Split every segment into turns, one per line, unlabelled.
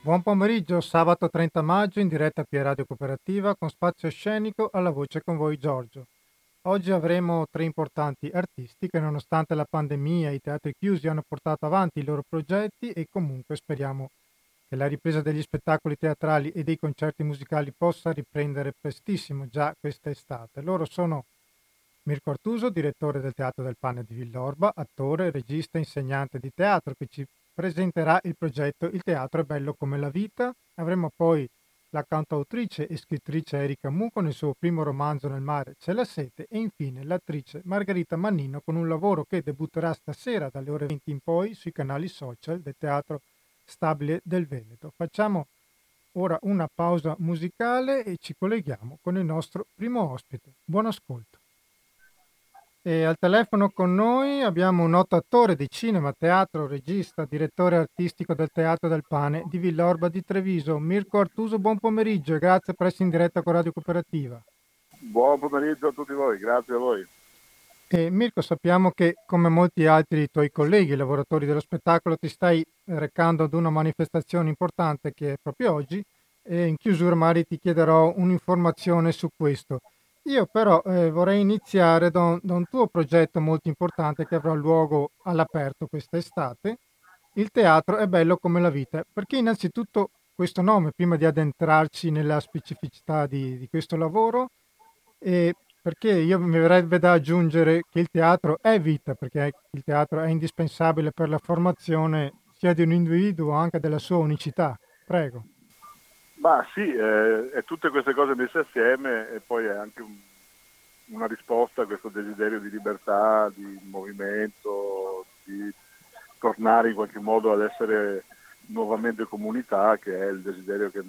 Buon pomeriggio, sabato 30 maggio in diretta a Radio Cooperativa con spazio scenico alla voce con voi Giorgio. Oggi avremo tre importanti artisti che nonostante la pandemia e i teatri chiusi hanno portato avanti i loro progetti e comunque speriamo che la ripresa degli spettacoli teatrali e dei concerti musicali possa riprendere prestissimo già quest'estate. Loro sono Mirko Artuso, direttore del Teatro del Pane di Villorba, attore, regista, insegnante di teatro che ci presenterà il progetto Il teatro è bello come la vita. Avremo poi la cantautrice e scrittrice Erika Mu con il suo primo romanzo Nel mare c'è la sete e infine l'attrice Margherita Mannino con un lavoro che debutterà stasera dalle ore 20 in poi sui canali social del Teatro Stabile del Veneto. Facciamo ora una pausa musicale e ci colleghiamo con il nostro primo ospite. Buon ascolto. E al telefono con noi abbiamo un noto attore di cinema, teatro, regista, direttore artistico del Teatro del Pane di Villorba di Treviso, Mirko Artuso. Buon pomeriggio e grazie per essere in diretta con Radio Cooperativa.
Buon pomeriggio a tutti voi, grazie a voi.
E Mirko, sappiamo che come molti altri tuoi colleghi, lavoratori dello spettacolo, ti stai recando ad una manifestazione importante che è proprio oggi e in chiusura magari ti chiederò un'informazione su questo. Io però eh, vorrei iniziare da un, da un, tuo progetto molto importante che avrà luogo all'aperto quest'estate. Il teatro è bello come la vita, perché innanzitutto questo nome, prima di addentrarci nella specificità di, di questo lavoro, e perché io mi verrebbe da aggiungere che il teatro è vita, perché il teatro è indispensabile per la formazione sia di un individuo anche della sua unicità. Prego.
Ma sì, eh, è tutte queste cose messe assieme e poi è anche un, una risposta a questo desiderio di libertà, di movimento, di tornare in qualche modo ad essere nuovamente comunità, che è il desiderio che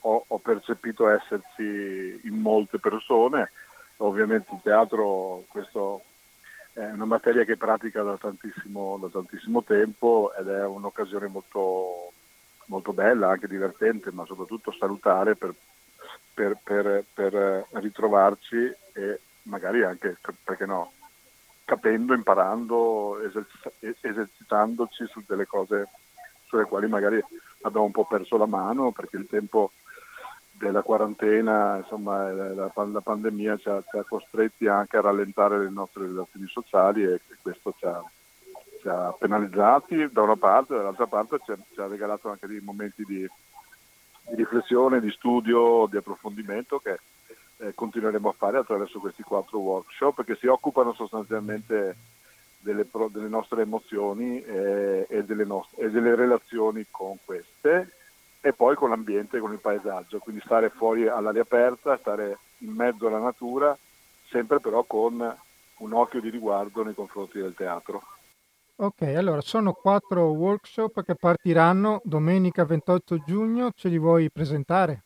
ho, ho percepito esserci in molte persone. Ovviamente il teatro, questo è una materia che pratica da tantissimo, da tantissimo tempo ed è un'occasione molto molto bella, anche divertente, ma soprattutto salutare per, per, per, per ritrovarci e magari anche, perché no, capendo, imparando, esercitandoci su delle cose sulle quali magari abbiamo un po' perso la mano perché il tempo della quarantena, insomma, la, la pandemia ci ha, ci ha, costretti anche a rallentare le nostre relazioni sociali e questo ci ha, ci ha penalizzati da una parte, dall'altra parte ci ha, ci ha regalato anche dei momenti di, di, riflessione, di studio, di approfondimento che eh, continueremo a fare attraverso questi quattro workshop che si occupano sostanzialmente delle, pro, delle nostre emozioni eh, e, delle nostre, e delle relazioni con queste e poi con l'ambiente, con il paesaggio, quindi stare fuori all'aria aperta, stare in mezzo alla natura, sempre però con un occhio di riguardo nei confronti del teatro.
Ok, allora sono quattro workshop che partiranno domenica 28 giugno, ce li vuoi presentare?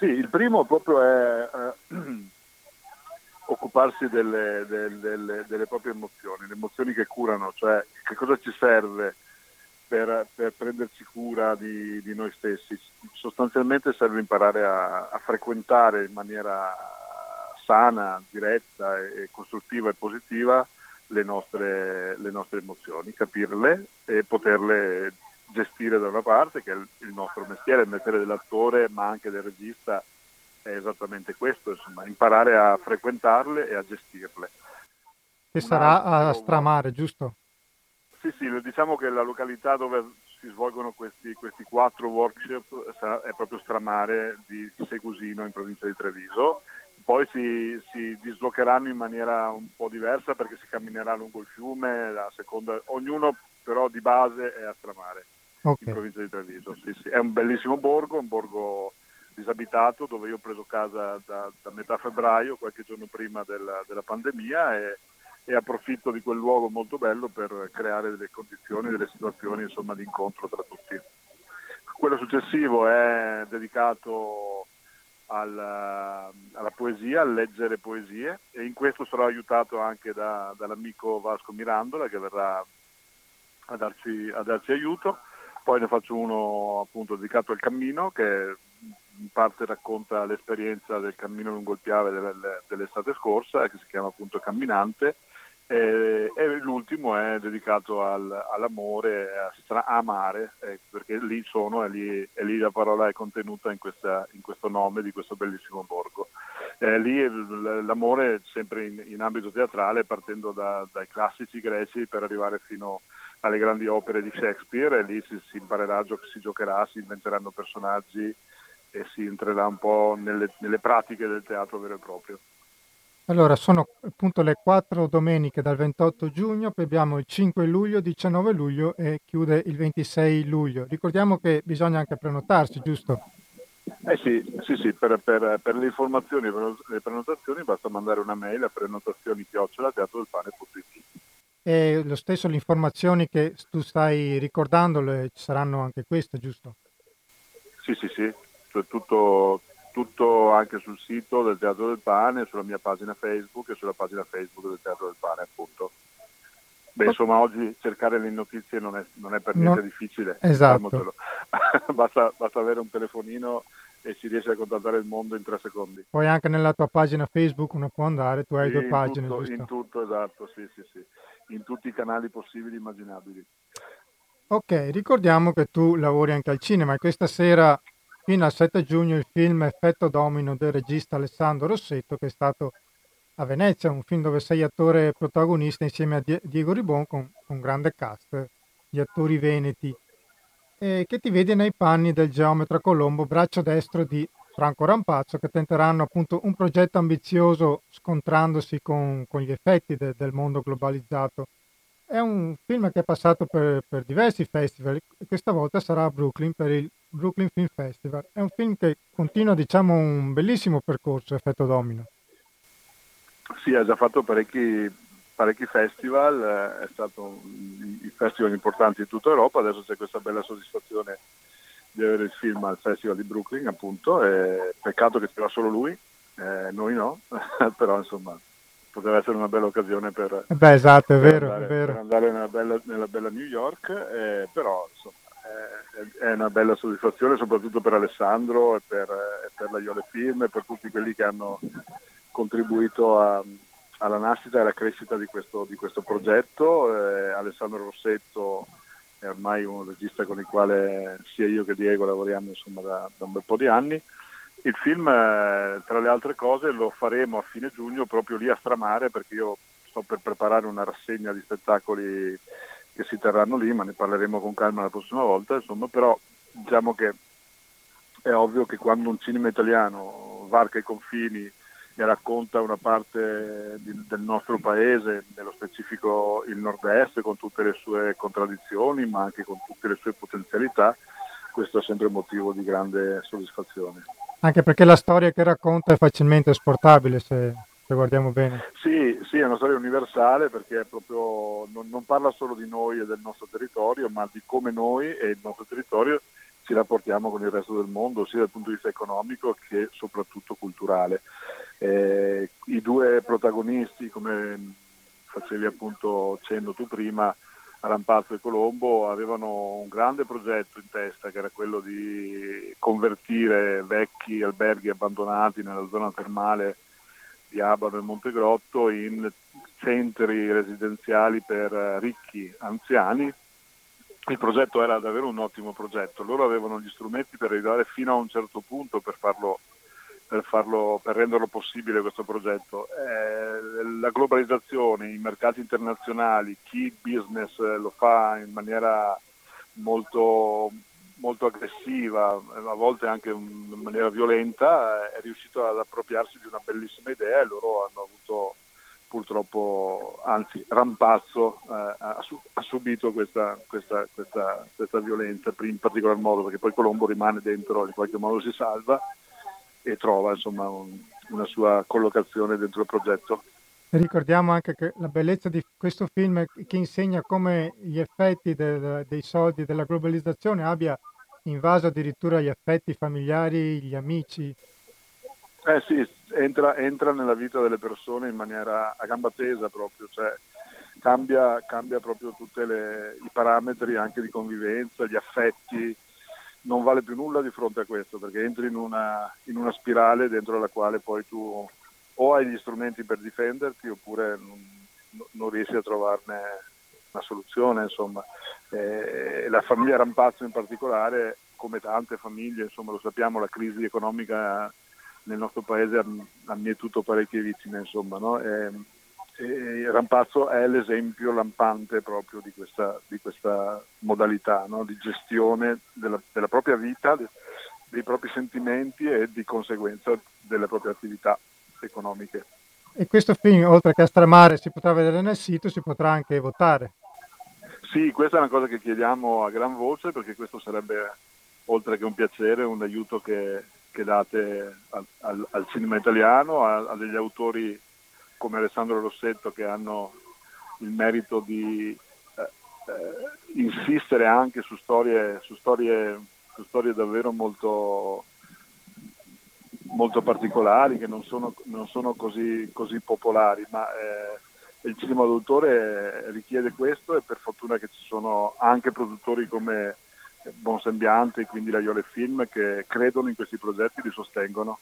Sì, il primo proprio è eh, occuparsi delle, delle, delle, proprie emozioni, le emozioni che curano, cioè che cosa ci serve per, per prenderci cura di, di, noi stessi. Sostanzialmente serve imparare a, a frequentare in maniera sana, diretta e costruttiva e positiva le nostre, le nostre emozioni, capirle e poterle gestire da una parte, che è il nostro mestiere, il mestiere dell'attore ma anche del regista è esattamente questo, insomma, imparare a frequentarle e a gestirle.
Che sarà a Stramare, giusto?
Sì, sì, diciamo che la località dove si svolgono questi, questi quattro workshop è proprio Stramare di Segusino in provincia di Treviso poi si, si, dislocheranno in maniera un po' diversa perché si camminerà lungo il fiume, seconda, ognuno però di base è a Stramare, okay. in provincia di Treviso. Sì, sì. È un bellissimo borgo, un borgo disabitato dove io ho preso casa da, da metà febbraio, qualche giorno prima della, della pandemia e, e, approfitto di quel luogo molto bello per creare delle condizioni, delle situazioni insomma, di incontro tra tutti. Quello successivo è dedicato alla, alla, poesia, a leggere poesie e in questo sarò aiutato anche da, dall'amico Vasco Mirandola che verrà a darci, a darci, aiuto. Poi ne faccio uno appunto dedicato al cammino che in parte racconta l'esperienza del cammino lungo il Piave dell'estate scorsa che si chiama appunto Camminante E, e l'ultimo è dedicato al, all'amore, a, stra- amare, eh, perché lì sono e lì, e lì, la parola è contenuta in, questa, in, questo nome di questo bellissimo borgo. Eh, lì l'amore sempre in, in ambito teatrale, partendo da, dai classici greci per arrivare fino alle grandi opere di Shakespeare e lì si, si imparerà, si giocherà, si inventeranno personaggi e si entrerà un po' nelle, nelle pratiche del teatro vero e proprio.
Allora, sono appunto le quattro domeniche dal 28 giugno, poi abbiamo il 5 luglio, 19 luglio e chiude il 26 luglio. Ricordiamo che bisogna anche prenotarsi, giusto?
Eh sì, sì, sì per, per, per, le informazioni e per le prenotazioni basta mandare una mail a prenotazioni teatrodelpane.it
E lo stesso le informazioni che tu stai ricordando ci saranno anche queste, giusto?
Sì, sì, sì, cioè tutto, tutto anche sul sito del Teatro del Pane, sulla mia pagina Facebook e sulla pagina Facebook del Teatro del Pane appunto. Beh, insomma, oggi cercare le notizie non è, non è per niente no, difficile.
Esatto.
basta, basta, avere un telefonino e si riesce a contattare il mondo in tre secondi.
Poi anche nella tua pagina Facebook uno può andare, tu hai sì, due pagine.
Tutto, in tutto, esatto, sì, sì, sì. In tutti i canali possibili e immaginabili.
Ok, ricordiamo che tu lavori anche al cinema e questa sera fino al 7 giugno il film Effetto Domino del regista Alessandro Rossetto che è stato a Venezia, un film dove sei attore protagonista insieme a Diego Ribon con un grande cast di attori veneti e che ti vede nei panni del geometra Colombo, braccio destro di Franco Rampazzo, che tenteranno appunto un progetto ambizioso scontrandosi con, con gli effetti de, del mondo globalizzato. È un film che è passato per, per diversi festival questa volta sarà a Brooklyn per il Brooklyn Film Festival. È un film che continua, diciamo, un bellissimo percorso, effetto domino.
Sì, ha già fatto parecchi, parecchi festival, eh, è stato i festival importanti in tutta Europa, adesso c'è questa bella soddisfazione di avere il film al Festival di Brooklyn, appunto. E peccato che ci va solo lui, eh, noi no, però insomma poteva essere una bella occasione per,
eh beh, esatto,
per
vero,
andare,
vero.
Per andare nella, bella, nella bella New York, eh, però insomma è una bella soddisfazione soprattutto per Alessandro e per, e per la Iole Film e per tutti quelli che hanno contribuito a, alla nascita e alla crescita di questo, di questo progetto. Eh, Alessandro Rossetto è ormai un regista con il quale sia io che Diego lavoriamo insomma, da, da un bel po' di anni. Il film, eh, tra le altre cose, lo faremo a fine giugno proprio lì a Stramare perché io sto per preparare una rassegna di spettacoli che si terranno lì, ma ne parleremo con calma la prossima volta, insomma, però diciamo che è ovvio che quando un cinema italiano varca i confini e racconta una parte di, del nostro paese, nello specifico il nord-est, con tutte le sue contraddizioni, ma anche con tutte le sue potenzialità, questo è sempre motivo di grande soddisfazione.
Anche perché la storia che racconta è facilmente esportabile, se, se guardiamo bene.
Sì, sì, è una storia universale perché proprio, non, non, parla solo di noi e del nostro territorio, ma di come noi e il nostro territorio ci rapportiamo con il resto del mondo, sia dal punto di vista economico che soprattutto culturale. Eh, I due protagonisti, come facevi appunto cenno tu prima, Rampazzo e Colombo, avevano un grande progetto in testa che era quello di convertire vecchi alberghi abbandonati nella zona termale di Abano e Montegrotto in centri residenziali per ricchi anziani. Il progetto era davvero un ottimo progetto, loro avevano gli strumenti per arrivare fino a un certo punto per, farlo, per, farlo, per renderlo possibile questo progetto. Eh, la globalizzazione, i mercati internazionali, chi business lo fa in maniera molto, molto aggressiva, a volte anche in maniera violenta, è riuscito ad appropriarsi di una bellissima idea e loro hanno avuto purtroppo, anzi Rampazzo eh, ha, ha, subito questa, questa, questa, questa, violenza in particolar modo perché poi Colombo rimane dentro, in qualche modo si salva e trova insomma un, una sua collocazione dentro il progetto.
Ricordiamo anche che la bellezza di questo film è che insegna come gli effetti del, dei soldi della globalizzazione abbia invaso addirittura gli affetti familiari, gli amici.
Eh sì, entra, entra nella vita delle persone in maniera a gamba tesa proprio, cioè cambia, cambia proprio tutti i parametri anche di convivenza, gli affetti, non vale più nulla di fronte a questo perché entri in una, in una spirale dentro la quale poi tu o hai gli strumenti per difenderti oppure non, non riesci a trovarne una soluzione. Eh, la famiglia Rampazzo in particolare, come tante famiglie, insomma, lo sappiamo, la crisi economica nel nostro paese ha mietuto parecchie vittime. Insomma, no? e, e Rampazzo è l'esempio lampante proprio di questa, di questa modalità no? di gestione della, della propria vita, dei propri sentimenti e di conseguenza delle proprie attività economiche.
E questo film, oltre che a stramare, si potrà vedere nel sito, si potrà anche votare.
Sì, questa è una cosa che chiediamo a gran voce perché questo sarebbe, oltre che un piacere, un aiuto che, che date al, al, al, cinema italiano, a, a, degli autori come Alessandro Rossetto che hanno il merito di eh, eh, insistere anche su storie, su storie, su storie davvero molto, molto particolari, che non sono, non sono così, così, popolari, ma eh, il cinema d'autore richiede questo e per fortuna che ci sono anche produttori come Buon Sembiante, quindi la Iole Film, che credono in questi progetti e li sostengono.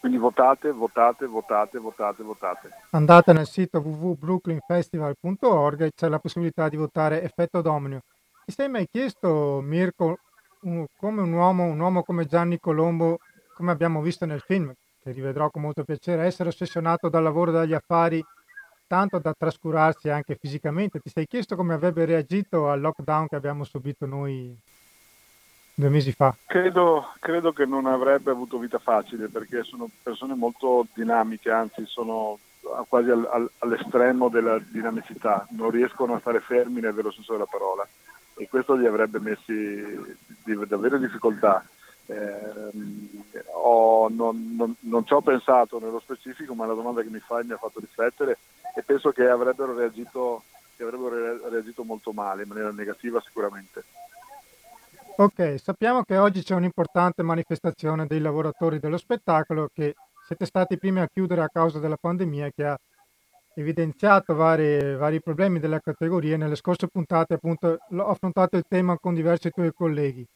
Quindi votate, votate, votate, votate, votate.
Andate nel sito www.brooklynfestival.org e c'è la possibilità di votare effetto dominio. Ti sei mai chiesto, Mirko, un, come un uomo, un uomo come Gianni Colombo, come abbiamo visto nel film, che rivedrò con molto piacere, essere ossessionato dal lavoro e dagli affari tanto da trascurarsi anche fisicamente. Ti sei chiesto come avrebbe reagito al lockdown che abbiamo subito noi due mesi fa?
Credo, credo che non avrebbe avuto vita facile perché sono persone molto dinamiche, anzi sono quasi al, al, all'estremo della dinamicità, non riescono a stare fermi nel vero senso della parola e questo li avrebbe messi di, davvero difficoltà. Eh, ho, non, non, non, ci ho pensato nello specifico, ma la domanda che mi fai mi ha fatto riflettere e penso che avrebbero reagito, che avrebbero reagito molto male, in maniera negativa sicuramente.
Ok, sappiamo che oggi c'è un'importante manifestazione dei lavoratori dello spettacolo che siete stati i primi a chiudere a causa della pandemia che ha evidenziato vari, vari problemi della categoria. Nelle scorse puntate appunto ho affrontato il tema con diversi tuoi colleghi.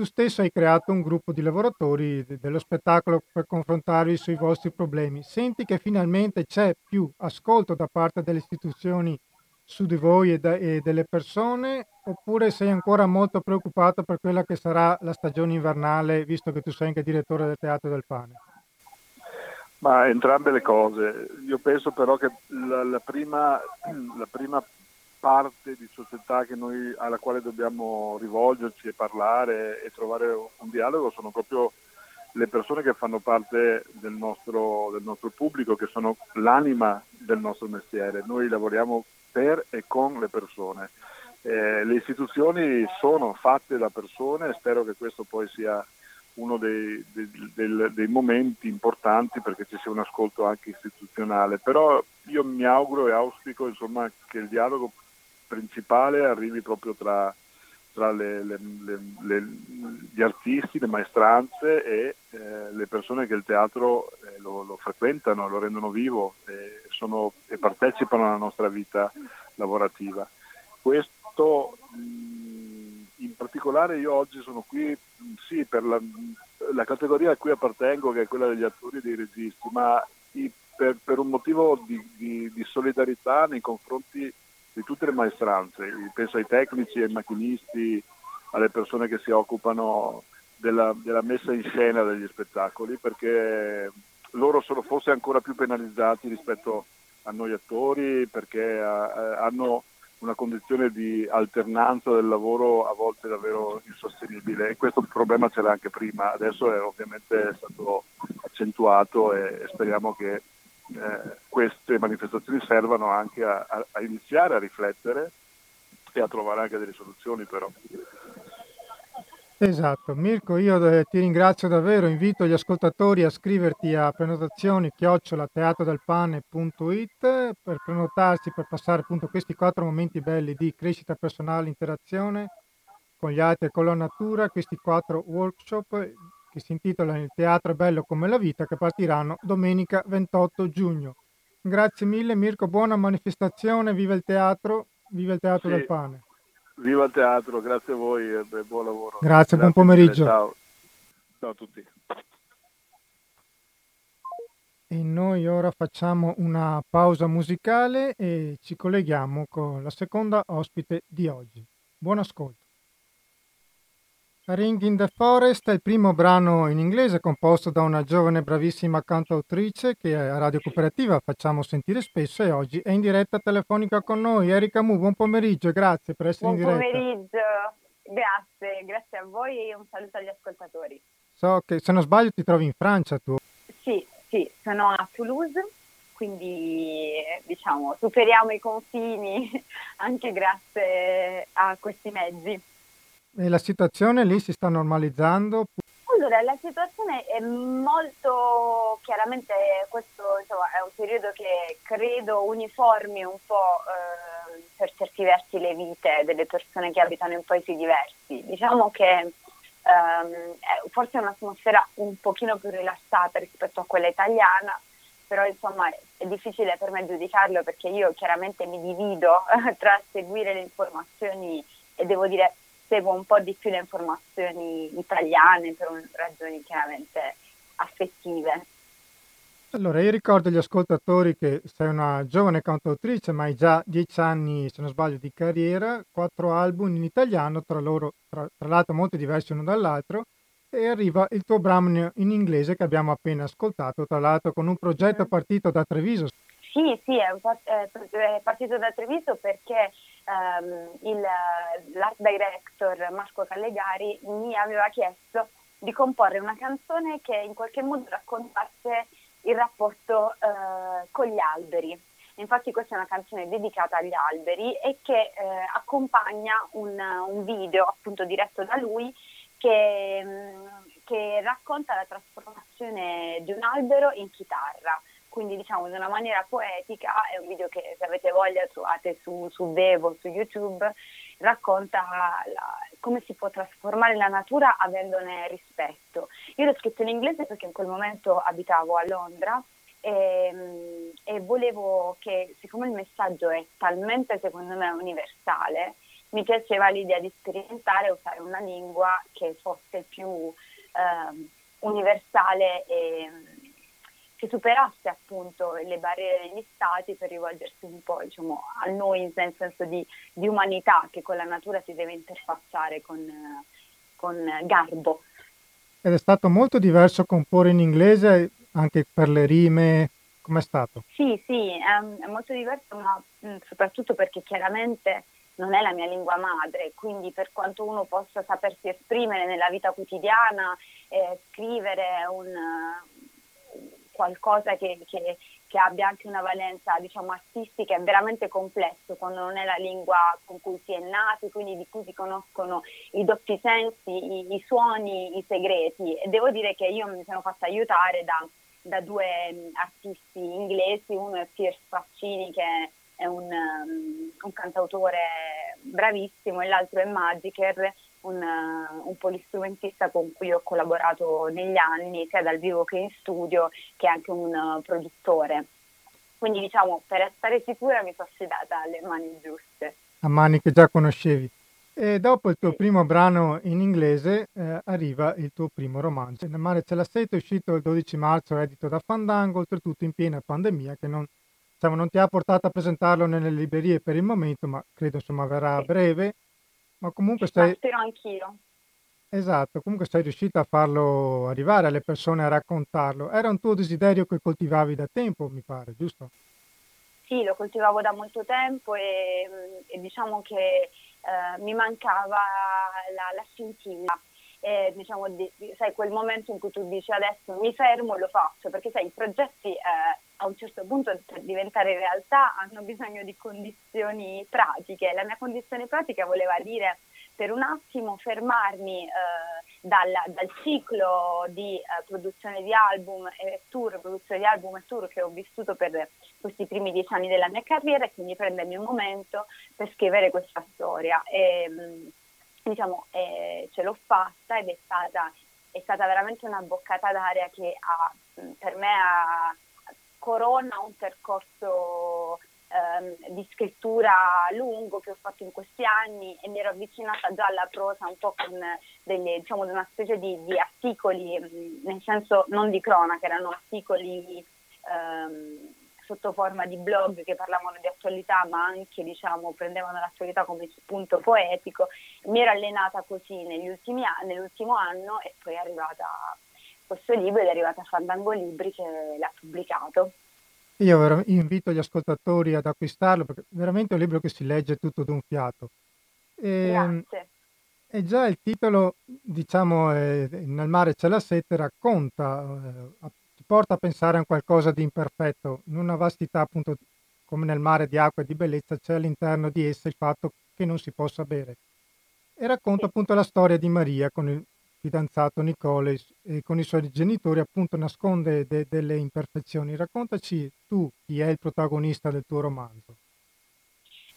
Tu stesso hai creato un gruppo di lavoratori dello spettacolo per confrontarvi sui vostri problemi. Senti che finalmente c'è più ascolto da parte delle istituzioni su di voi e, da, e, delle persone oppure sei ancora molto preoccupato per quella che sarà la stagione invernale visto che tu sei anche direttore del Teatro del Pane?
Ma entrambe le cose. Io penso però che la, la, prima, la prima, parte di società noi, alla quale dobbiamo rivolgerci e parlare e trovare un dialogo sono proprio le persone che fanno parte del nostro, del nostro pubblico, che sono l'anima del nostro mestiere. Noi lavoriamo per e con le persone. Eh, le istituzioni sono fatte da persone e spero che questo poi sia uno dei, dei, dei, dei, momenti importanti perché ci sia un ascolto anche istituzionale, però io mi auguro e auspico insomma, che il dialogo principale arrivi proprio tra, tra le, le, le, gli artisti, le maestranze e eh, le persone che il teatro eh, lo, lo, frequentano, lo rendono vivo e, sono, e, partecipano alla nostra vita lavorativa. Questo in particolare io oggi sono qui sì, per la, la, categoria a cui appartengo, che è quella degli attori e dei registi, ma per, per un motivo di, di, di solidarietà nei confronti di tutte le maestranze, penso ai tecnici, ai macchinisti, alle persone che si occupano della, della messa in scena degli spettacoli, perché loro sono forse ancora più penalizzati rispetto a noi attori, perché eh, hanno una condizione di alternanza del lavoro a volte davvero insostenibile. E questo problema c'era anche prima, adesso è ovviamente stato accentuato e, e speriamo che eh, queste manifestazioni servano anche a, a, a, iniziare a riflettere e a trovare anche delle soluzioni però.
Esatto, Mirko, io eh, ti ringrazio davvero, invito gli ascoltatori a scriverti a prenotazioni chiocciolateatrodelpane.it per prenotarsi per passare appunto questi quattro momenti belli di crescita personale, interazione con gli altri e con la natura, questi quattro workshop che si intitolano Il teatro è bello come la vita, che partiranno domenica 28 giugno. Grazie mille Mirko, buona manifestazione, viva il teatro, viva il teatro sì. del pane.
Viva il teatro, grazie a voi e buon lavoro.
Grazie, grazie buon pomeriggio.
Ciao. Ciao a tutti.
E noi ora facciamo una pausa musicale e ci colleghiamo con la seconda ospite di oggi. Buon ascolto. Ring in the Forest è il primo brano in inglese composto da una giovane bravissima cantautrice che a Radio Cooperativa facciamo sentire spesso e oggi è in diretta telefonica con noi. Erika Mu, buon pomeriggio e grazie per essere
buon
in diretta.
Buon pomeriggio, grazie, grazie a voi e un saluto agli ascoltatori.
So che se non sbaglio ti trovi in Francia tu.
Sì, sì, sono a Toulouse, quindi diciamo superiamo i confini anche grazie a questi mezzi.
E la situazione lì si sta normalizzando?
Allora, la situazione è molto chiaramente, questo insomma, è un periodo che credo uniformi un po' eh, per certi versi le vite delle persone che abitano in paesi diversi. Diciamo che ehm, forse è un'atmosfera un pochino più rilassata rispetto a quella italiana, però insomma è difficile per me giudicarlo perché io chiaramente mi divido tra seguire le informazioni e devo dire seguo un po' di più le informazioni italiane per ragioni chiaramente affettive.
Allora, io ricordo agli ascoltatori che sei una giovane cantautrice, ma hai già dieci anni, se non sbaglio, di carriera, quattro album in italiano, tra loro, tra, tra l'altro molto diversi uno dall'altro, e arriva il tuo brano in inglese che abbiamo appena ascoltato, tra l'altro con un progetto mm-hmm. partito da Treviso.
Sì, sì, è, è partito da Treviso perché um, il, l'art director Marco Callegari mi aveva chiesto di comporre una canzone che in qualche modo raccontasse il rapporto uh, con gli alberi. Infatti questa è una canzone dedicata agli alberi e che eh, accompagna un, un, video appunto diretto da lui che, mm, che racconta la trasformazione di un albero in chitarra quindi diciamo in una maniera poetica, è un video che se avete voglia trovate su, su Vevo, su YouTube, racconta la, come si può trasformare la natura avendone rispetto. Io l'ho scritto in inglese perché in quel momento abitavo a Londra e, e volevo che, siccome il messaggio è talmente secondo me universale, mi piaceva l'idea di sperimentare e usare una lingua che fosse più eh, universale e che superasse appunto le barriere degli stati per rivolgersi un po' diciamo, a noi nel senso di, di, umanità che con la natura si deve interfacciare con, con garbo.
Ed è stato molto diverso comporre in inglese anche per le rime, com'è stato?
Sì, sì, è, è molto diverso, ma mh, soprattutto perché chiaramente non è la mia lingua madre, quindi per quanto uno possa sapersi esprimere nella vita quotidiana, eh, scrivere un, qualcosa che, che, che, abbia anche una valenza diciamo, artistica è veramente complesso quando non è la lingua con cui si è nati, quindi di cui si conoscono i doppi sensi, i, i suoni, i segreti. E devo dire che io mi sono fatta aiutare da, da due um, artisti inglesi, uno è Pierce Faccini che è un, um, un cantautore bravissimo e l'altro è Magiker un, un, polistrumentista con cui ho collaborato negli anni, sia dal vivo che in studio, che è anche un uh, produttore. Quindi diciamo, per stare sicura mi sono affidata alle mani giuste.
A mani che già conoscevi. E dopo il tuo sì. primo brano in inglese eh, arriva il tuo primo romanzo. Nel mare c'è la sete, è uscito il 12 marzo, edito da Fandango, oltretutto in piena pandemia, che non, diciamo, non ti ha portato a presentarlo nelle librerie per il momento, ma credo insomma verrà a breve. Ma comunque stai...
spero anch'io.
Esatto, comunque sei riuscita a farlo arrivare alle persone, a raccontarlo. Era un tuo desiderio che coltivavi da tempo, mi pare, giusto?
Sì, lo coltivavo da molto tempo e, e diciamo che eh, mi mancava la, la scintilla. E, diciamo, di, sai, quel momento in cui tu dici adesso mi fermo e lo faccio, perché sai, i progetti eh, a un certo punto per diventare realtà hanno bisogno di condizioni pratiche. La mia condizione pratica voleva dire per un attimo fermarmi eh, dal, dal, ciclo di eh, produzione di album e tour, produzione di album e tour che ho vissuto per questi primi dieci anni della mia carriera e quindi prendermi un momento per scrivere questa storia. E, mm, diciamo, eh, ce l'ho fatta ed è stata, è stata veramente una boccata d'aria che ha, per me ha corona un percorso ehm, di scrittura lungo che ho fatto in questi anni e mi ero avvicinata già alla prosa un po' con delle, diciamo, una specie di, di articoli, nel senso non di cronaca, erano articoli ehm, sotto forma di blog che parlavano di attualità ma anche diciamo, prendevano l'attualità come spunto poetico. Mi ero allenata così anni, nell'ultimo anno e poi è arrivata questo libro ed è arrivata a Fandango Libri che l'ha pubblicato.
Io invito gli ascoltatori ad acquistarlo perché è veramente un libro che si legge tutto d'un fiato.
E, ehm, Grazie.
E già il titolo, diciamo, eh, Nel mare c'è la sete, racconta, eh, porta a pensare a qualcosa di imperfetto, in una vastità appunto come nel mare di acqua e di bellezza c'è all'interno di essa il fatto che non si possa bere. E racconta appunto la storia di Maria con il fidanzato Nicole e con i suoi genitori appunto nasconde de- delle imperfezioni. Raccontaci tu chi è il protagonista del tuo romanzo.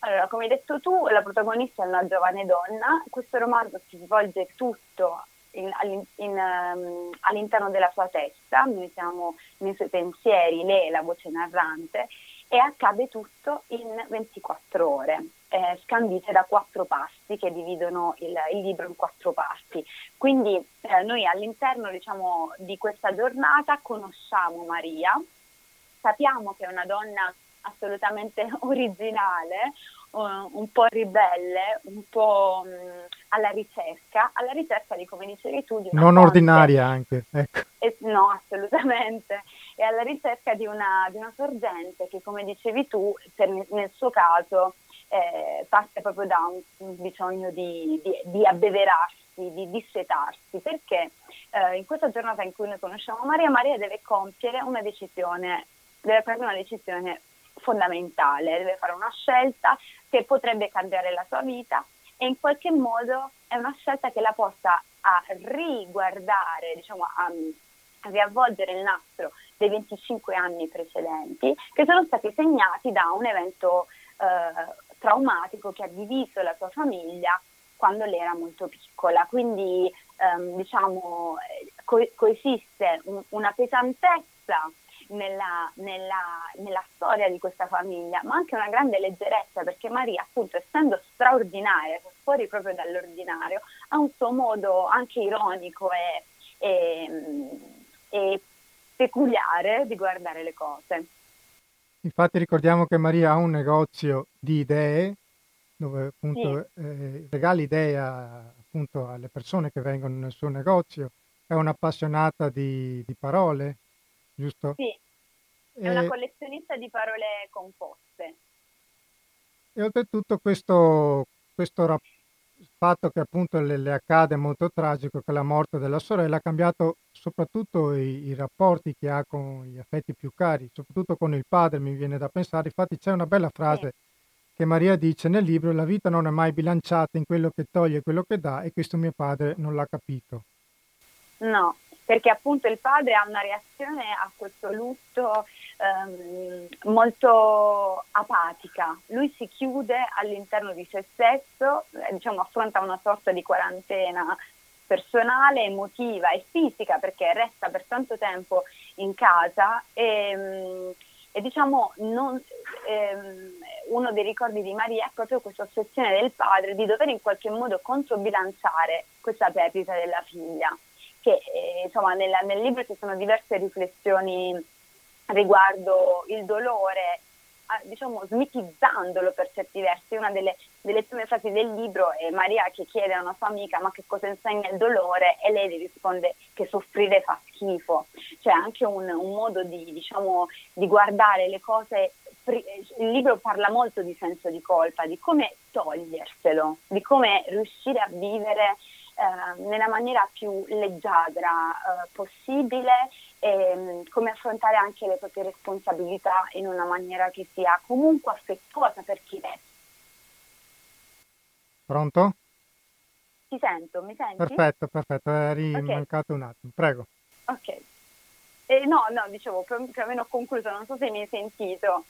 Allora, come hai detto tu, la protagonista è una giovane donna. Questo romanzo si svolge tutto in, in, um, all'interno della sua testa, noi siamo nei suoi pensieri, lei è la voce narrante e accade tutto in 24 ore, eh, scandite da quattro passi che dividono il, il libro in quattro passi. Quindi eh, noi all'interno diciamo, di questa giornata conosciamo Maria, sappiamo che è una donna assolutamente originale, un po' ribelle, un po' alla ricerca, alla ricerca di, come dicevi tu, di
una Non fonte. ordinaria anche, ecco.
E, no, assolutamente. E alla ricerca di una, di una sorgente che, come dicevi tu, per, nel suo caso eh, parte proprio da un, un bisogno di, di, di, abbeverarsi, di dissetarsi, perché eh, in questa giornata in cui noi conosciamo Maria, Maria deve compiere una decisione, deve prendere una decisione fondamentale, deve fare una scelta che potrebbe cambiare la sua vita e in qualche modo è una scelta che la porta a riguardare, diciamo, a, a riavvolgere il nastro dei 25 anni precedenti che sono stati segnati da un evento eh, traumatico che ha diviso la sua famiglia quando lei era molto piccola. Quindi ehm, diciamo, co- coesiste un, una pesantezza nella, nella, nella, storia di questa famiglia, ma anche una grande leggerezza perché Maria, appunto, essendo straordinaria, fuori proprio dall'ordinario, ha un suo modo anche ironico e, e, e peculiare di guardare le cose.
Infatti ricordiamo che Maria ha un negozio di idee dove appunto sì. eh, regala idee appunto alle persone che vengono nel suo negozio, è un'appassionata di, di parole, giusto?
Sì, è una collezionista di parole composte.
E oltretutto questo, questo fatto che appunto le, le, accade molto tragico, che la morte della sorella ha cambiato soprattutto i, i, rapporti che ha con gli affetti più cari, soprattutto con il padre mi viene da pensare, infatti c'è una bella frase sì. che Maria dice nel libro, la vita non è mai bilanciata in quello che toglie e quello che dà e questo mio padre non l'ha capito.
No, perché appunto il padre ha una reazione a questo lutto ehm, molto apatica. Lui si chiude all'interno di se stesso, eh, diciamo affronta una sorta di quarantena personale, emotiva e fisica perché resta per tanto tempo in casa e, e diciamo non, ehm, uno dei ricordi di Maria è proprio questa ossessione del padre di dover in qualche modo controbilanciare questa perdita della figlia che eh, insomma nella, nel libro ci sono diverse riflessioni riguardo il dolore, diciamo smitizzandolo per certi versi. Una delle, delle, prime frasi del libro è Maria che chiede a una sua amica ma che cosa insegna il dolore e lei risponde che soffrire fa schifo. C'è anche un, un modo di, diciamo, di guardare le cose il libro parla molto di senso di colpa, di come toglierselo, di come riuscire a vivere eh, nella maniera più leggiadra eh, possibile e mm, come affrontare anche le proprie responsabilità in una maniera che sia comunque affettuosa per chi è.
Pronto?
Ti sento, mi senti?
Perfetto, perfetto, eri okay. mancato un attimo, prego.
Ok. Eh, no, no, dicevo, più, più o meno ho concluso, non so se mi hai sentito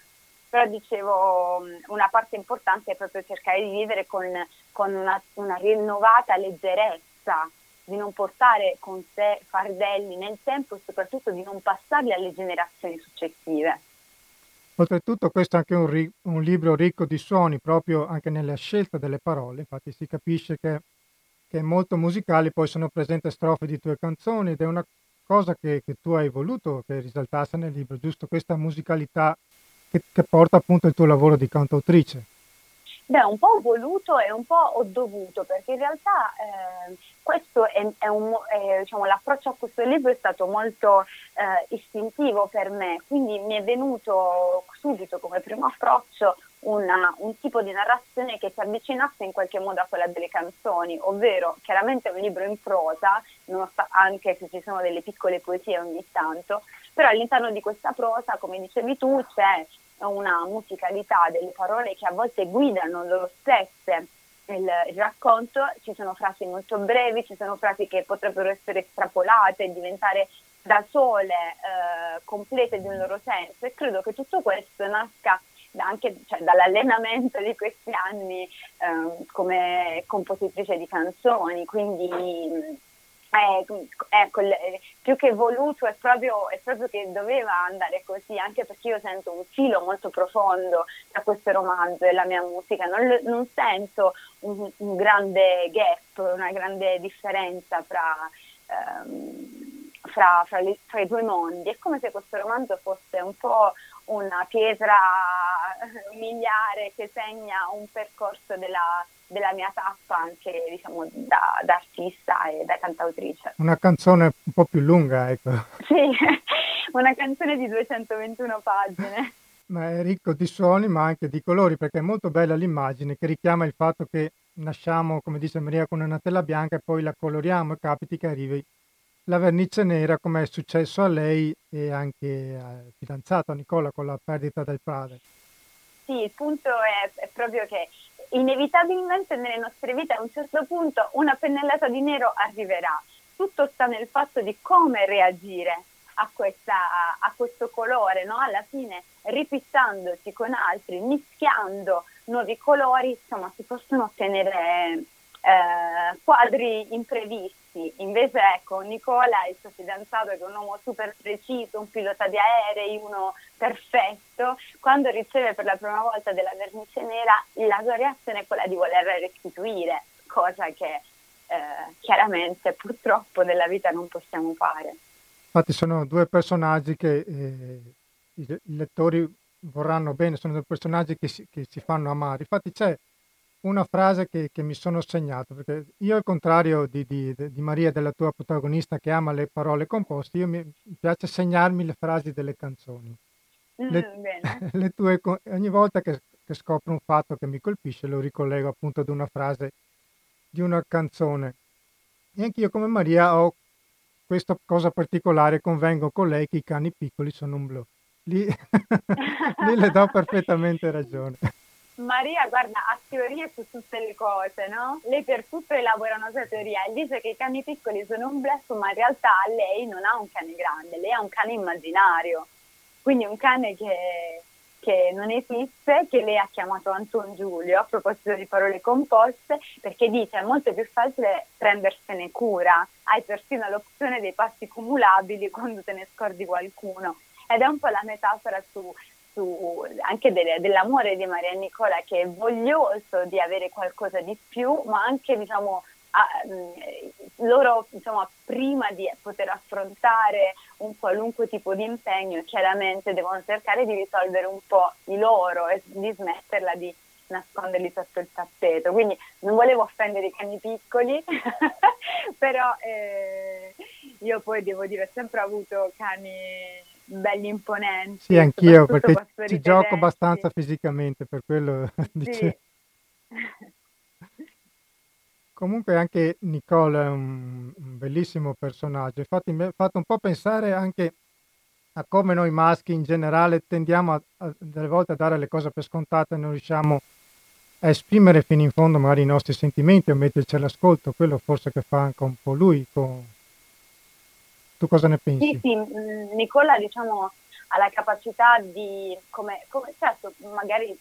però dicevo una parte importante è proprio cercare di vivere con, con una, una, rinnovata leggerezza, di non portare con sé fardelli nel tempo e soprattutto di non passarli alle generazioni successive.
Oltretutto questo è anche un, ri- un libro ricco di suoni, proprio anche nella scelta delle parole, infatti si capisce che, che è molto musicale, poi sono presenti strofe di tue canzoni ed è una cosa che, che, tu hai voluto che risaltasse nel libro, giusto questa musicalità che, che porta appunto il tuo lavoro di cantautrice.
Beh, un po' ho voluto e un po' ho dovuto, perché in realtà eh, questo è, è un, è, diciamo, l'approccio a questo libro è stato molto eh, istintivo per me, quindi mi è venuto subito come primo approccio una, un tipo di narrazione che si avvicinasse in qualche modo a quella delle canzoni, ovvero chiaramente un libro in prosa, anche se ci sono delle piccole poesie ogni tanto, però all'interno di questa prosa, come dicevi tu, c'è una musicalità delle parole che a volte guidano loro stesse. Il, racconto, ci sono frasi molto brevi, ci sono frasi che potrebbero essere estrapolate diventare da sole eh, complete di un loro senso. E credo che tutto questo nasca anche cioè, dall'allenamento di questi anni eh, come compositrice di canzoni, quindi eh, ecco, più che voluto è proprio, è proprio, che doveva andare così, anche perché io sento un filo molto profondo tra questo romanzo e la mia musica, non, non sento un, un, grande gap, una grande differenza fra, ehm, fra, fra, le, fra i due mondi, è come se questo romanzo fosse un po' una pietra miliare che segna un percorso della, della mia tappa anche diciamo, da, da, artista e da cantautrice.
Una canzone un po' più lunga, ecco.
Sì, una canzone di 221 pagine.
Ma è ricco di suoni ma anche di colori perché è molto bella l'immagine che richiama il fatto che nasciamo, come dice Maria, con una tela bianca e poi la coloriamo e capiti che arrivi la vernice nera come è successo a lei e anche al fidanzato Nicola con la perdita del padre.
Sì, il punto è, è proprio che inevitabilmente nelle nostre vite a un certo punto una pennellata di nero arriverà. Tutto sta nel fatto di come reagire a, questa, a questo colore, no? alla fine ripizzandosi con altri, mischiando nuovi colori, insomma si possono ottenere eh, quadri imprevisti. Invece, ecco, Nicola, il suo fidanzato, che è un uomo super preciso, un pilota di aerei, uno perfetto, quando riceve per la prima volta della vernice nera, la sua reazione è quella di voler restituire, cosa che eh, chiaramente purtroppo nella vita non possiamo fare.
Infatti sono due personaggi che eh, i, lettori vorranno bene, sono due personaggi che si, che si fanno amare. Infatti c'è una frase che, che, mi sono segnato, perché io al contrario di, di, di, Maria, della tua protagonista che ama le parole composte, io mi, piace segnarmi le frasi delle canzoni.
Mm, le,
le tue, ogni volta che, che, scopro un fatto che mi colpisce lo ricollego appunto ad una frase di una canzone. E anche io come Maria ho questa cosa particolare, convengo con lei che i cani piccoli sono un blu. Lì, lì le do perfettamente ragione.
Maria guarda ha teorie su tutte le cose, no? Lei per tutto elabora una sua teoria e dice che i cani piccoli sono un blefo, ma in realtà lei non ha un cane grande, lei ha un cane immaginario, quindi un cane che, che non esiste, che lei ha chiamato Anton Giulio a proposito di parole composte, perché dice è molto più facile prendersene cura, hai persino l'opzione dei passi cumulabili quando te ne scordi qualcuno. Ed è un po' la metafora su su, anche delle, dell'amore di Maria Nicola che è voglioso di avere qualcosa di più, ma anche diciamo, a, loro diciamo, prima di poter affrontare un qualunque tipo di impegno chiaramente devono cercare di risolvere un po' i loro e di smetterla di nasconderli sotto il tappeto. Quindi non volevo offendere i cani piccoli, però eh, io poi devo dire ho sempre avuto cani belli imponenti.
Sì, anch'io perché ci gioco abbastanza fisicamente, per quello dice. Comunque anche Nicole è un, un, bellissimo personaggio, infatti mi ha fatto un po' pensare anche a come noi maschi in generale tendiamo a, a, delle volte a dare le cose per scontate e non riusciamo a esprimere fino in fondo magari i nostri sentimenti o metterci all'ascolto, quello forse che fa anche un po' lui con, tu cosa ne pensi?
Sì, sì, Nicola diciamo, ha la capacità di, come, come certo, magari,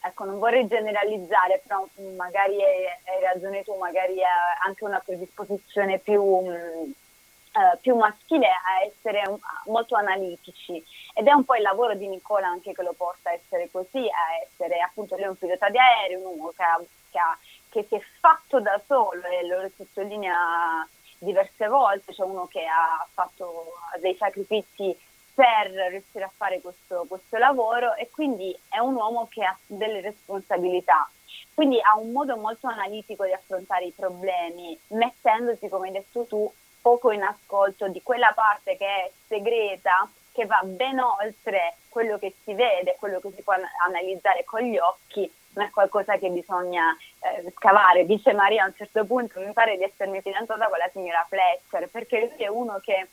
ecco, non vorrei generalizzare, però magari hai ragione tu, magari ha anche una predisposizione più, uh, più maschile a essere un, molto analitici ed è un po' il lavoro di Nicola anche che lo porta a essere così, a essere appunto lui è un pilota di aereo, un uomo che, ha, che, ha, che si è fatto da solo e lo sottolinea diverse volte, c'è uno che ha fatto dei sacrifici per riuscire a fare questo, questo lavoro e quindi è un uomo che ha delle responsabilità. Quindi ha un modo molto analitico di affrontare i problemi, mettendosi, come hai detto tu, poco in ascolto di quella parte che è segreta, che va ben oltre quello che si vede, quello che si può analizzare con gli occhi, ma è qualcosa che bisogna eh, scavare. Dice Maria a un certo punto, mi pare di essermi fidanzata con la signora Fletcher, perché lui è uno che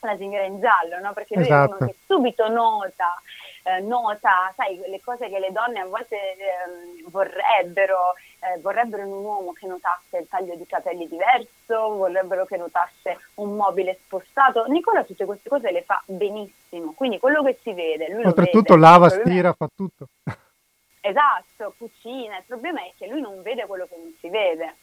la signora in giallo, no? perché lui esatto. è uno esatto. che subito nota, eh, nota, sai, le cose che le donne a volte eh, vorrebbero, eh, vorrebbero in un uomo che notasse il taglio di capelli diverso, vorrebbero che notasse un mobile spostato. Nicola tutte queste cose le fa benissimo, quindi quello che si vede, lui
Oltretutto lava, stira, fa tutto.
Esatto, cucina, il problema è che lui non vede quello che non si vede.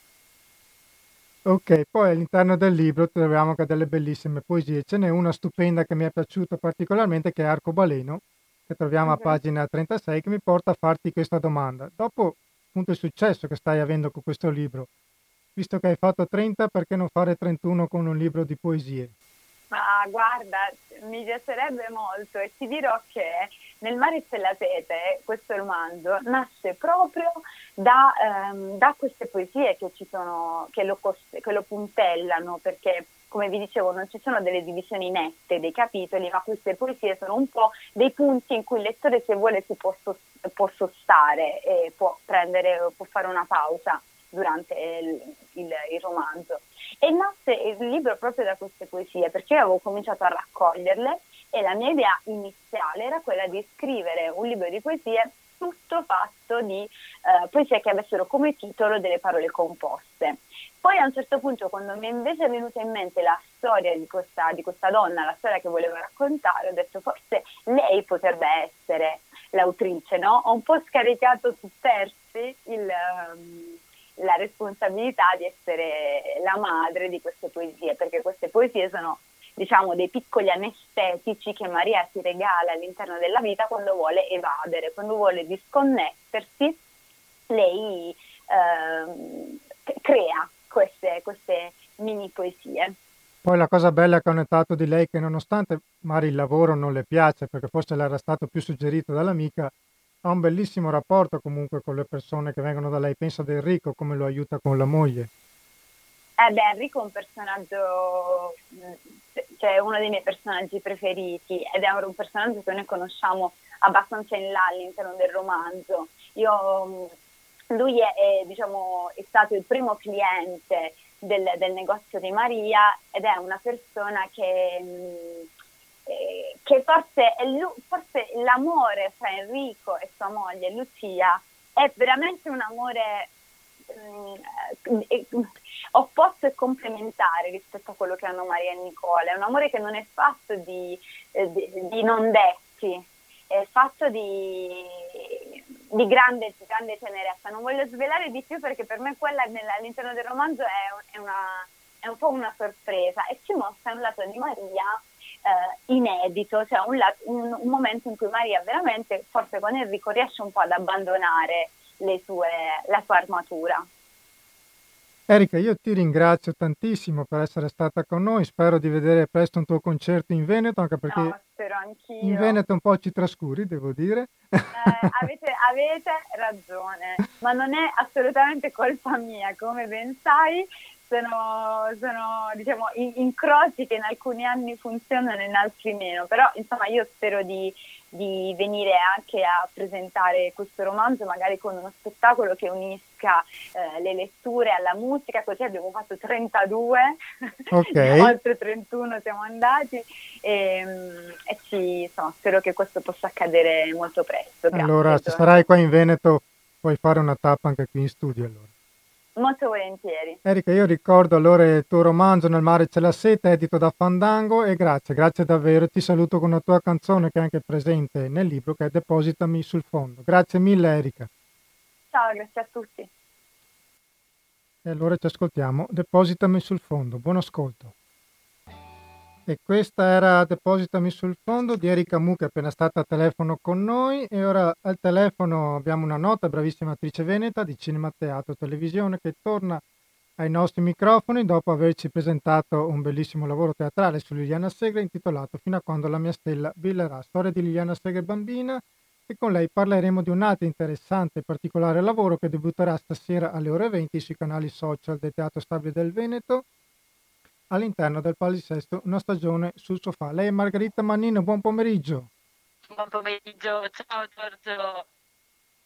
Ok, poi all'interno del libro troviamo anche delle bellissime poesie. Ce n'è una stupenda che mi è piaciuta particolarmente, che è Arcobaleno, che troviamo a pagina 36, che mi porta a farti questa domanda. Dopo appunto il successo che stai avendo con questo libro, visto che hai fatto 30, perché non fare 31 con un libro di poesie?
Ma guarda, mi piacerebbe molto e ti dirò che nel mare c'è la sete, questo romanzo, nasce proprio da, ehm, da queste poesie che, sono, che, lo, che lo puntellano, perché come vi dicevo non ci sono delle divisioni nette dei capitoli, ma queste poesie sono un po' dei punti in cui il lettore se vuole si può sostare e può, prendere, può fare una pausa durante il, il, il, romanzo. E nasce il libro proprio da queste poesie, perché io avevo cominciato a raccoglierle e la mia idea iniziale era quella di scrivere un libro di poesie tutto fatto di eh, poesie che avessero come titolo delle parole composte. Poi a un certo punto, quando mi è invece venuta in mente la storia di questa, di questa donna, la storia che volevo raccontare, ho detto forse lei potrebbe essere l'autrice, no? Ho un po' scaricato su Persi il, um, la responsabilità di essere la madre di queste poesie, perché queste poesie sono diciamo, dei piccoli anestetici che Maria si regala all'interno della vita quando vuole evadere, quando vuole disconnettersi, lei eh, crea queste, queste mini poesie.
Poi la cosa bella che ho notato di lei è che nonostante magari il lavoro non le piace, perché forse le era stato più suggerito dall'amica, ha un bellissimo rapporto comunque con le persone che vengono da lei. Pensa ad Enrico come lo aiuta con la moglie.
Eh beh, Enrico è un personaggio, cioè uno dei miei personaggi preferiti ed è un personaggio che noi conosciamo abbastanza in là all'interno del romanzo. Io, lui è, è, diciamo, è stato il primo cliente del, del, negozio di Maria ed è una persona che, eh, che forse, forse l'amore fra Enrico e sua moglie Lucia è veramente un amore eh, opposto e complementare rispetto a quello che hanno Maria e Nicola. È un amore che non è fatto di, eh, di, di non detti, è fatto di, di grande, grande, tenerezza. Non voglio svelare di più perché per me quella all'interno del romanzo è, è, una, è un po' una sorpresa e ci mostra un lato di Maria eh, inedito, cioè un, un, un, momento in cui Maria veramente, forse con Enrico, riesce un po' ad abbandonare sue, la sua armatura.
Erika, io ti ringrazio tantissimo per essere stata con noi, spero di vedere presto un tuo concerto in Veneto, anche perché
no,
in Veneto un po' ci trascuri, devo dire.
Eh, avete, avete ragione, ma non è assolutamente colpa mia, come ben sai, sono, sono diciamo, incroci che in alcuni anni funzionano e in altri meno, però insomma io spero di di venire anche a presentare questo romanzo magari con uno spettacolo che unisca eh, le letture alla musica, così abbiamo fatto 32, okay. oltre 31 siamo andati e, e ci, insomma, spero che questo possa accadere molto presto.
Allora, se sarai qua in Veneto puoi fare una tappa anche qui in studio allora.
Molto volentieri.
Erika, io ricordo allora il tuo romanzo Nel mare c'è la sete, edito da Fandango e grazie, grazie davvero. Ti saluto con una tua canzone che è anche presente nel libro che è Depositami sul fondo. Grazie mille Erika.
Ciao, grazie a tutti.
E allora ci ascoltiamo Depositami sul fondo. Buon ascolto. E questa era Depositami sul fondo di Erika Mu che è appena stata a telefono con noi. E ora al telefono abbiamo una nota, bravissima attrice veneta di cinema, teatro, televisione che torna ai nostri microfoni dopo averci presentato un bellissimo lavoro teatrale su Liliana Segre intitolato Fino a quando la mia stella brillerà, storia di Liliana Segre bambina e con lei parleremo di un altro interessante e particolare lavoro che debutterà stasera alle ore 20 sui canali social del Teatro Stabile del Veneto all'interno del Palisesto Una stagione sul sofà. Lei è Margherita Mannino, buon pomeriggio.
Buon pomeriggio, ciao Giorgio.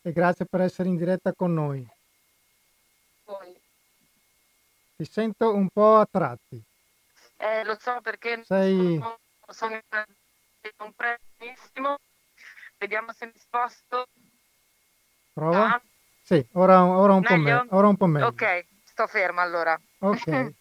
E grazie per essere in diretta con noi.
Poi.
Ti sento un po' a tratti.
Eh, lo so perché
Sei...
sono, sono benissimo. Vediamo se mi sposto.
Prova?
Ah.
Sì, ora, ora, un po
Meglio?
me- ora un po' meglio.
Ok, sto ferma allora.
Ok.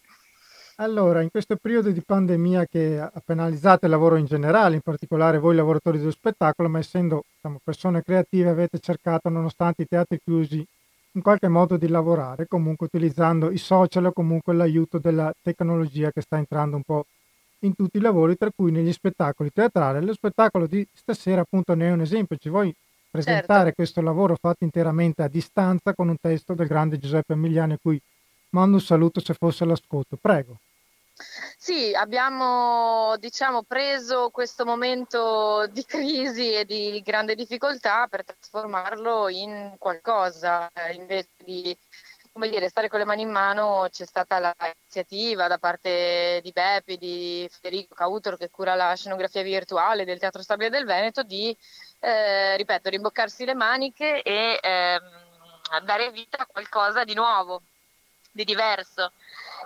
Allora, in questo periodo di pandemia che ha penalizzato il lavoro in generale, in particolare voi lavoratori dello spettacolo, ma essendo diciamo, persone creative avete cercato, nonostante i teatri chiusi, in qualche modo di lavorare, comunque utilizzando i social o comunque l'aiuto della tecnologia che sta entrando un po' in tutti i lavori, tra cui negli spettacoli teatrali. Lo spettacolo di stasera appunto ne è un esempio, ci vuoi presentare
Certo.
questo lavoro fatto interamente a distanza con un testo del grande Giuseppe Emiliani a cui mando un saluto se fosse all'ascolto. Prego.
Sì, abbiamo diciamo preso questo momento di crisi e di grande difficoltà per trasformarlo in qualcosa, eh, invece di come dire, stare con le mani in mano c'è stata l'iniziativa da parte di Beppi, di Federico Cautero che cura la scenografia virtuale del Teatro Stabile del Veneto di, eh, ripeto, rimboccarsi le maniche e ehm, dare vita a qualcosa di nuovo, di diverso.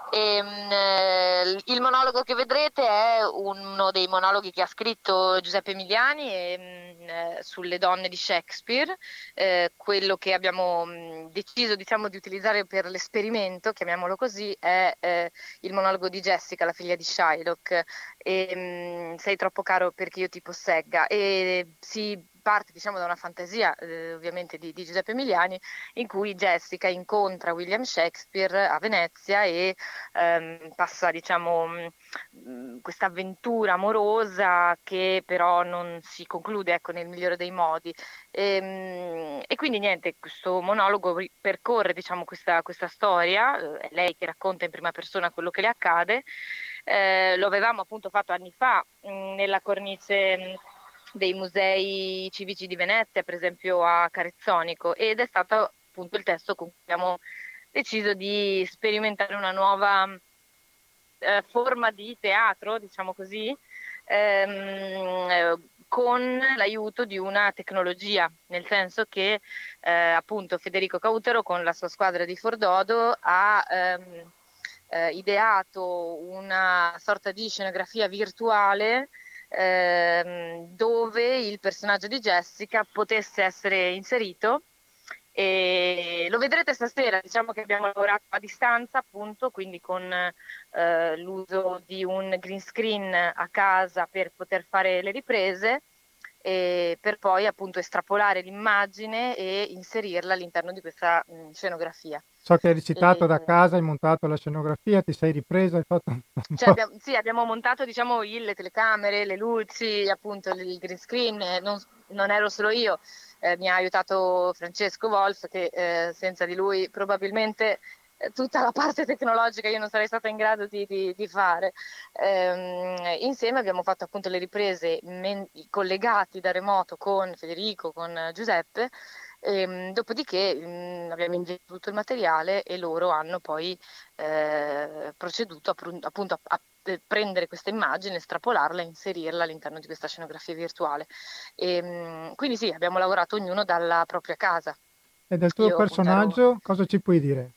E, mh, eh, il monologo che vedrete è uno dei monologhi che ha scritto Giuseppe Emiliani e, mh, eh, sulle donne di Shakespeare, eh, quello che abbiamo mh, deciso diciamo, di utilizzare per l'esperimento, chiamiamolo così, è eh, il monologo di Jessica, la figlia di Shylock, e, mh, Sei troppo caro perché io ti possegga. E si parte diciamo da una fantasia eh, ovviamente di, di Giuseppe Emiliani in cui Jessica incontra William Shakespeare a Venezia e ehm, passa diciamo mh, questa avventura amorosa che però non si conclude ecco, nel migliore dei modi. E, mh, e quindi niente questo monologo percorre diciamo questa, questa storia eh, è lei che racconta in prima persona quello che le accade. Eh, lo avevamo appunto fatto anni fa mh, nella cornice mh, dei musei civici di Venezia, per esempio a Carezzonico, ed è stato appunto il testo con cui abbiamo deciso di sperimentare una nuova eh, forma di teatro, diciamo così, ehm, eh, con l'aiuto di una tecnologia, nel senso che eh, appunto Federico Cautero con la sua squadra di Fordodo ha ehm, eh, ideato una sorta di scenografia virtuale ehm, dove il personaggio di Jessica potesse essere inserito. E lo vedrete stasera, diciamo che abbiamo lavorato a distanza appunto, quindi con eh, l'uso di un green screen a casa per poter fare le riprese e per poi appunto estrapolare l'immagine e inserirla all'interno di questa mh, scenografia.
So che hai recitato
E-
da casa, hai montato la scenografia, ti sei ripresa, hai fatto
Cioè abbiamo, sì, abbiamo montato diciamo il- le telecamere, le luci, appunto il green screen, eh, non, non ero solo io, eh, mi ha aiutato Francesco Wolf che eh, senza di lui probabilmente eh, tutta la parte tecnologica io non sarei stata in grado di, di- di fare. Ehm, insieme abbiamo fatto appunto le riprese men- collegati da remoto con Federico, con eh, Giuseppe. Ehm, dopodiché mh, abbiamo inviato tutto il materiale e loro hanno poi eh, proceduto appru- appunto a, a eh, prendere questa immagine, estrapolarla e inserirla all'interno di questa scenografia virtuale. E, mh, quindi sì, abbiamo lavorato ognuno dalla propria casa.
E del tuo
Io,
personaggio cosa ci puoi dire?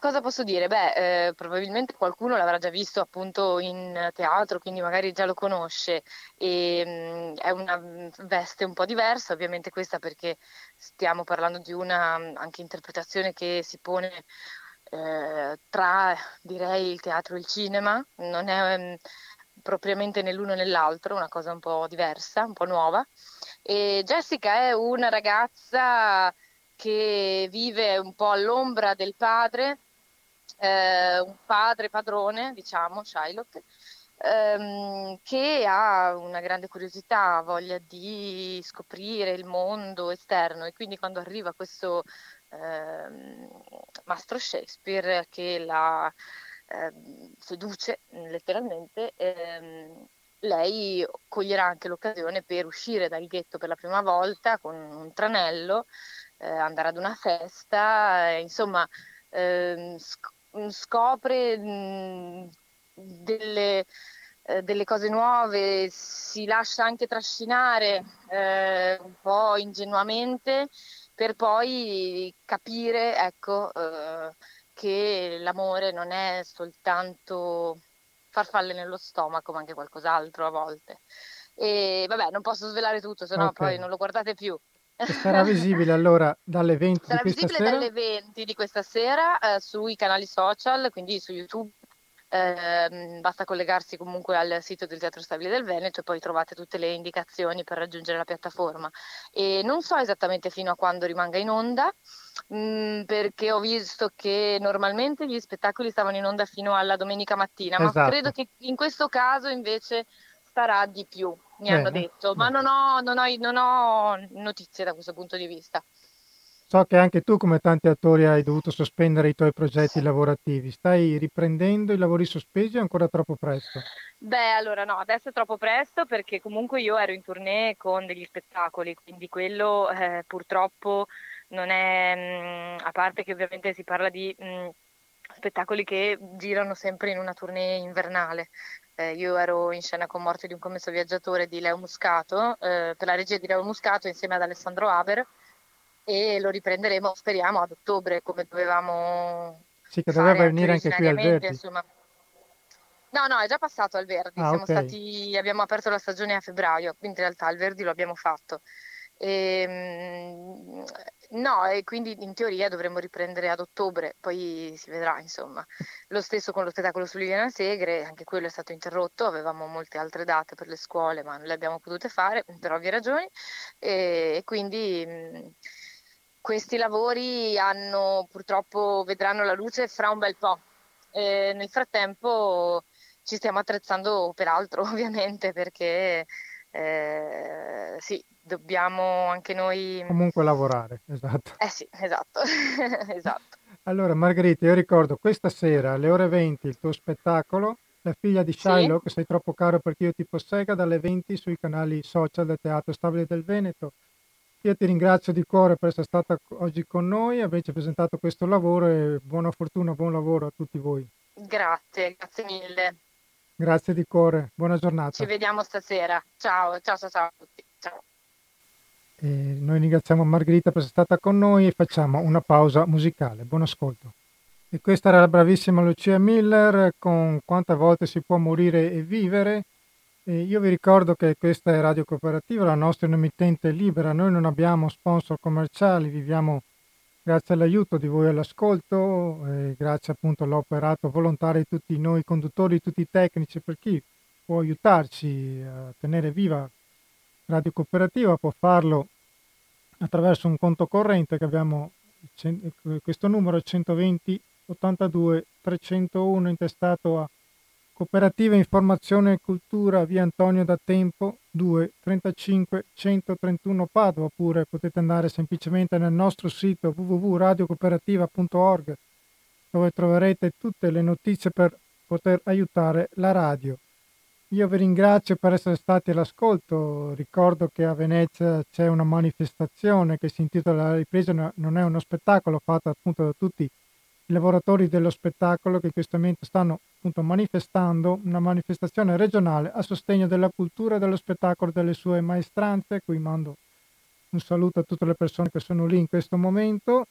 Cosa posso dire? Beh, eh, probabilmente qualcuno l'avrà già visto appunto in teatro, quindi magari già lo conosce e mh, è una veste un po' diversa, ovviamente questa perché stiamo parlando di una anche interpretazione che si pone eh, tra, direi, il teatro e il cinema, non è mh, propriamente né l'uno né l'altro, una cosa un po' diversa, un po' nuova. E Jessica è una ragazza che vive un po' all'ombra del padre, eh, un padre padrone, diciamo, Shylock, ehm, che ha una grande curiosità, voglia di scoprire il mondo esterno. E quindi quando arriva questo eh, Mastro Shakespeare che la eh, seduce letteralmente, ehm, lei coglierà anche l'occasione per uscire dal ghetto per la prima volta con un tranello, eh, andare ad una festa, eh, insomma ehm, scopre mh, delle, eh, delle, cose nuove, si lascia anche trascinare eh, un po' ingenuamente per poi capire ecco, eh, che l'amore non è soltanto farfalle nello stomaco, ma anche qualcos'altro a volte. E vabbè, non posso svelare tutto, se no okay. poi non lo guardate più.
Sarà visibile allora dalle 20
sarà
di questa
sera? Sarà
visibile
dalle 20 di questa sera eh, sui canali social, quindi su YouTube eh, basta collegarsi comunque al sito del Teatro Stabile del Veneto e poi trovate tutte le indicazioni per raggiungere la piattaforma. E non so esattamente fino a quando rimanga in onda, mh, mm, perché ho visto che normalmente gli spettacoli stavano in onda fino alla domenica mattina, esatto. ma credo che in questo caso invece starà di più, mi Bene. hanno detto, ma non ho, non, ho, non ho notizie da questo punto di vista.
So che anche tu, come tanti attori, hai dovuto sospendere i tuoi progetti lavorativi. Stai riprendendo i lavori sospesi o è ancora troppo presto?
Beh, allora no, adesso è troppo presto perché comunque io ero in tournée con degli spettacoli, quindi quello eh, purtroppo non è, mh, mm, a parte che ovviamente si parla di mh, mm, spettacoli che girano sempre in una tournée invernale. Eh, io ero in scena con Morte di un commesso viaggiatore di Leo Muscato, eh, per la regia di Leo Muscato insieme ad Alessandro Haber e lo riprenderemo, speriamo, ad ottobre come dovevamo.
Sì, che doveva venire anche qui al Verdi.
Insomma. No, no, è già passato al Verdi, ah, okay. stati, abbiamo aperto la stagione a febbraio, quindi in realtà al Verdi lo abbiamo fatto. E, ehm, no, e quindi in teoria dovremmo riprendere ad ottobre, poi si vedrà, insomma. Lo stesso con lo spettacolo su Liliana Segre, anche quello è stato interrotto, avevamo molte altre date per le scuole, ma non le abbiamo potute fare per ovvie ragioni e, e quindi questi lavori hanno, purtroppo vedranno la luce fra un bel po'. E nel frattempo ci stiamo attrezzando per altro, ovviamente, perché eh, sì, dobbiamo anche noi...
Comunque lavorare, esatto.
Eh sì, esatto, esatto.
Allora Margherita, io ricordo questa sera alle ore 20 il tuo spettacolo, La figlia di Shiloh, sì. che sei troppo caro perché io ti possega, dalle 20 sui canali social del Teatro Stabile del Veneto. Io ti ringrazio di cuore per essere stata oggi con noi, averci presentato questo lavoro e buona fortuna, buon lavoro a tutti voi.
Grazie, grazie mille.
Grazie di cuore, buona giornata.
Ci vediamo stasera. Ciao, ciao, ciao, ciao a tutti. Ciao.
E noi ringraziamo Margherita per essere stata con noi e facciamo una pausa musicale. Buon ascolto. E questa era la bravissima Lucia Miller con Quante volte si può morire e vivere e io vi ricordo che questa è Radio Cooperativa, la nostra è un'emittente libera, noi non abbiamo sponsor commerciali, viviamo grazie all'aiuto di voi all'ascolto, e grazie appunto all'operato volontario di tutti noi conduttori, tutti i tecnici, per chi può aiutarci a tenere viva Radio Cooperativa può farlo attraverso un conto corrente che abbiamo, questo numero è 120 82 301 intestato a Cooperativa Informazione e Cultura, via Antonio da Tempo 2 35 131 Padova, oppure potete andare semplicemente nel nostro sito www.radiocooperativa.org dove troverete tutte le notizie per poter aiutare la radio. Io vi ringrazio per essere stati all'ascolto, ricordo che a Venezia c'è una manifestazione che si intitola La ripresa non è uno spettacolo fatto appunto da tutti lavoratori dello spettacolo che in questo momento stanno appunto manifestando una manifestazione regionale a sostegno della cultura dello spettacolo delle sue maestranze. Qui mando un saluto a tutte le persone che sono lì in questo momento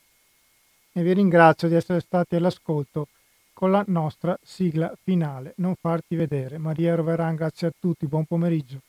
e vi ringrazio di essere stati all'ascolto con la nostra sigla finale. Non farti vedere. Maria Roveran, grazie a tutti, buon pomeriggio.